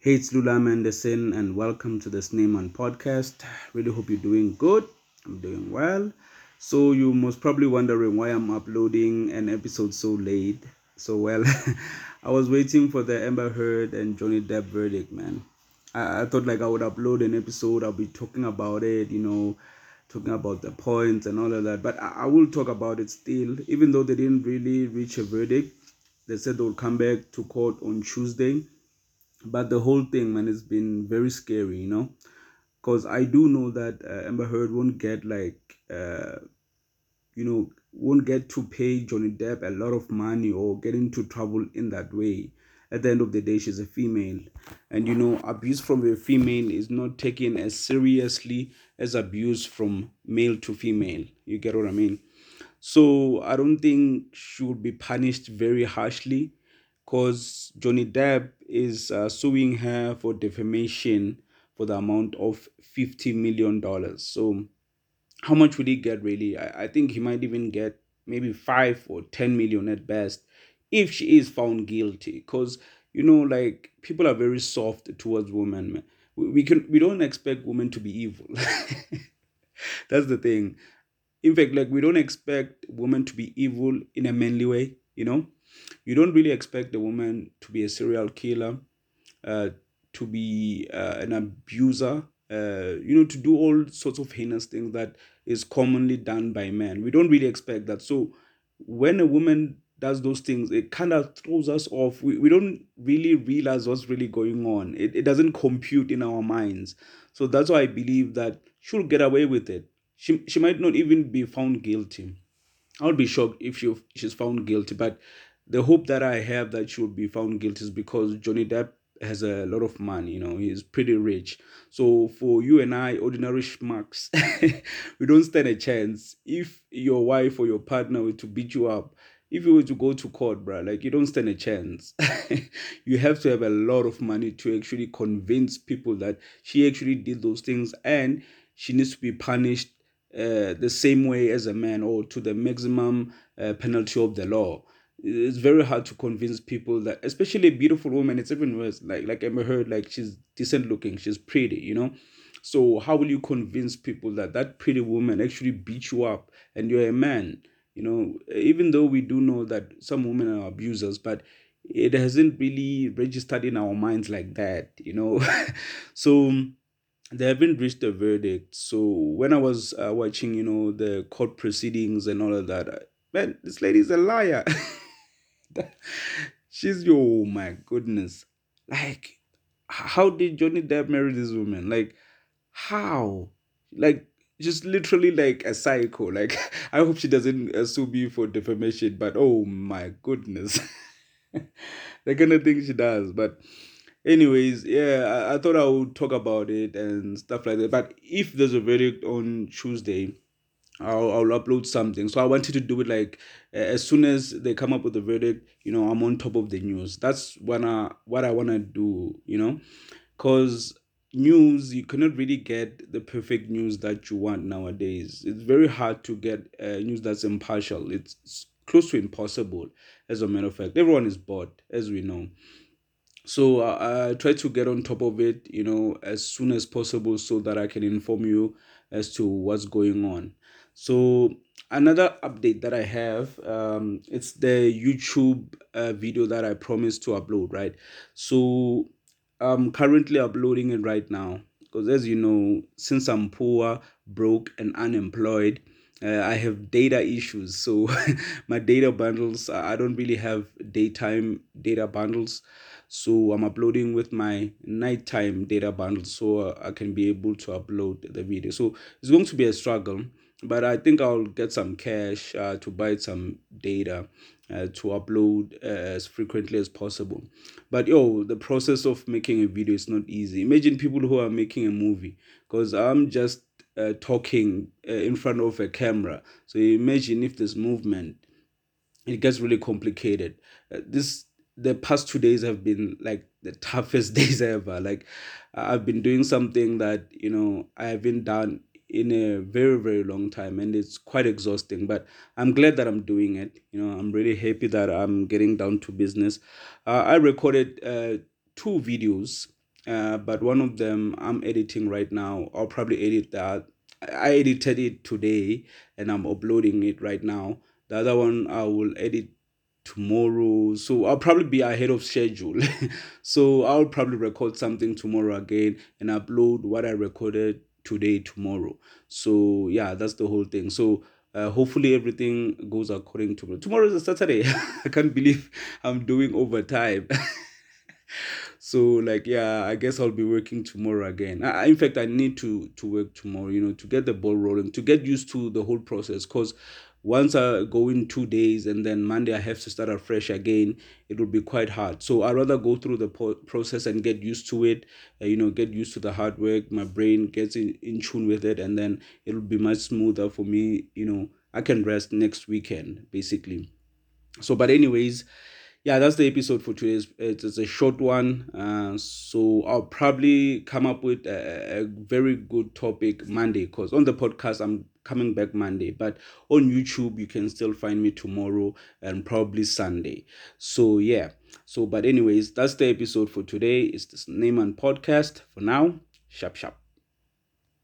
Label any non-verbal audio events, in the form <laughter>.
Hey, it's Lula Anderson, and welcome to the Snayman podcast. Really hope you're doing good. I'm doing well. So, you most probably wondering why I'm uploading an episode so late. So, well, <laughs> I was waiting for the Amber Heard and Johnny Depp verdict, man. I, I thought like I would upload an episode, I'll be talking about it, you know, talking about the points and all of that. But I, I will talk about it still, even though they didn't really reach a verdict. They said they'll come back to court on Tuesday but the whole thing man has been very scary you know? Because i do know that uh, amber heard won't get like uh, you know won't get to pay johnny depp a lot of money or get into trouble in that way. At the end of the day she's a female. And you know abuse from a female is not taken as seriously as abuse from male to female. You get what i mean? So i don't think she would be punished very harshly because Johnny Depp is uh, suing her for defamation for the amount of $50 million. So, how much would he get really? I, I think he might even get maybe 5 or 10 million at best if she is found guilty. Because, you know, like people are very soft towards women. We, we, can, we don't expect women to be evil. <laughs> That's the thing. In fact, like we don't expect women to be evil in a manly way, you know? you don't really expect a woman to be a serial killer, uh, to be uh, an abuser, uh, you know, to do all sorts of heinous things that is commonly done by men. We don't really expect that. So when a woman does those things, it kind of throws us off. We, we don't really realize what's really going on. It, it doesn't compute in our minds. So that's why I believe that she'll get away with it. She, she might not even be found guilty. I'll be shocked if she, she's found guilty, but the hope that I have that she will be found guilty is because Johnny Depp has a lot of money, you know, he's pretty rich. So for you and I, ordinary schmucks, <laughs> we don't stand a chance. If your wife or your partner were to beat you up, if you were to go to court, bro, like you don't stand a chance. <laughs> you have to have a lot of money to actually convince people that she actually did those things and she needs to be punished uh, the same way as a man or to the maximum uh, penalty of the law. It's very hard to convince people that especially a beautiful woman it's even worse. Like like Amber Heard like she's decent looking she's pretty you know? So how will you convince people that that pretty woman actually beat you up and you're a man? You know even though we do know that some women are abusers but it hasn't really registered in our minds like that you know? <laughs> So they haven't reached a verdict so when i was uh, watching you know the court proceedings and all of that man this lady's a liar <laughs> she's oh my goodness. Like, how did Johnny Depp marry this woman? Like, how? Like, just literally like a psycho. <laughs> Like, I hope she doesn't uh, sue me for defamation, but oh my goodness. <laughs> the kind of thing she does. But, anyways, yeah, I, I thought I would talk about it and stuff like that. But if there's a verdict on Tuesday, I'll, I'll upload something. So I wanted to do it like as soon as they come up with the verdict, you know, I'm on top of the news. That's what I what I want to do, you know, because news you cannot really get the perfect news that you want nowadays. It's very hard to get uh, news that's impartial. It's close to impossible, as a matter of fact. Everyone is bored, as we know. So I, I try to get on top of it, you know, as soon as possible, so that I can inform you as to what's going on. So another update that I have, um, it's the YouTube uh, video that I promised to upload, right? So I'm currently uploading it right now because, as you know, since I'm poor, broke, and unemployed, uh, I have data issues. So <laughs> my data bundles, I don't really have daytime data bundles. So I'm uploading with my nighttime data bundle so I can be able to upload the video. So it's going to be a struggle but I think I'll get some cash uh, to buy some data uh, to upload uh, as frequently as possible. But yo, the process of making a video is not easy. Imagine people who are making a movie because I'm just uh, talking uh, in front of a camera. So imagine if this movement, it gets really complicated. Uh, this the past two days have been like the toughest <laughs> days ever. Like I've been doing something that you know I haven't done in a very very long time and it's quite exhausting but i'm glad that i'm doing it you know i'm really happy that i'm getting down to business uh, i recorded uh, two videos uh, but one of them I'm editing right now. I'll probably edit that. I edited it today and I'm uploading it right now. The other one I will edit tomorrow. So I'll probably be ahead of schedule. <laughs> so I'll probably record something tomorrow again and upload what I recorded today tomorrow. So yeah, that's the whole thing. So uh, hopefully everything goes according to tomorrow is a Saturday. <laughs> I can't believe I'm doing overtime. <laughs> so like yeah i guess i'll be working tomorrow again. I, in fact i need to to work tomorrow you know to get the ball rolling to get used to the whole process. Because once i go in two days and then monday i have to start afresh again it will be quite hard. So i rather go through the po- process and get used to it uh, you know get used to the hard work my brain gets in, in tune with it and then it'll be much smoother for me you know. I can rest next weekend basically. So but anyways yeah, that's the episode for today. It's, it's a short one, uh, so I'll probably come up with a, a very good topic Monday. Cause on the podcast I'm coming back Monday, but on YouTube you can still find me tomorrow and probably Sunday. So yeah. So but anyways, that's the episode for today. It's the Neyman podcast for now. Sharp sharp.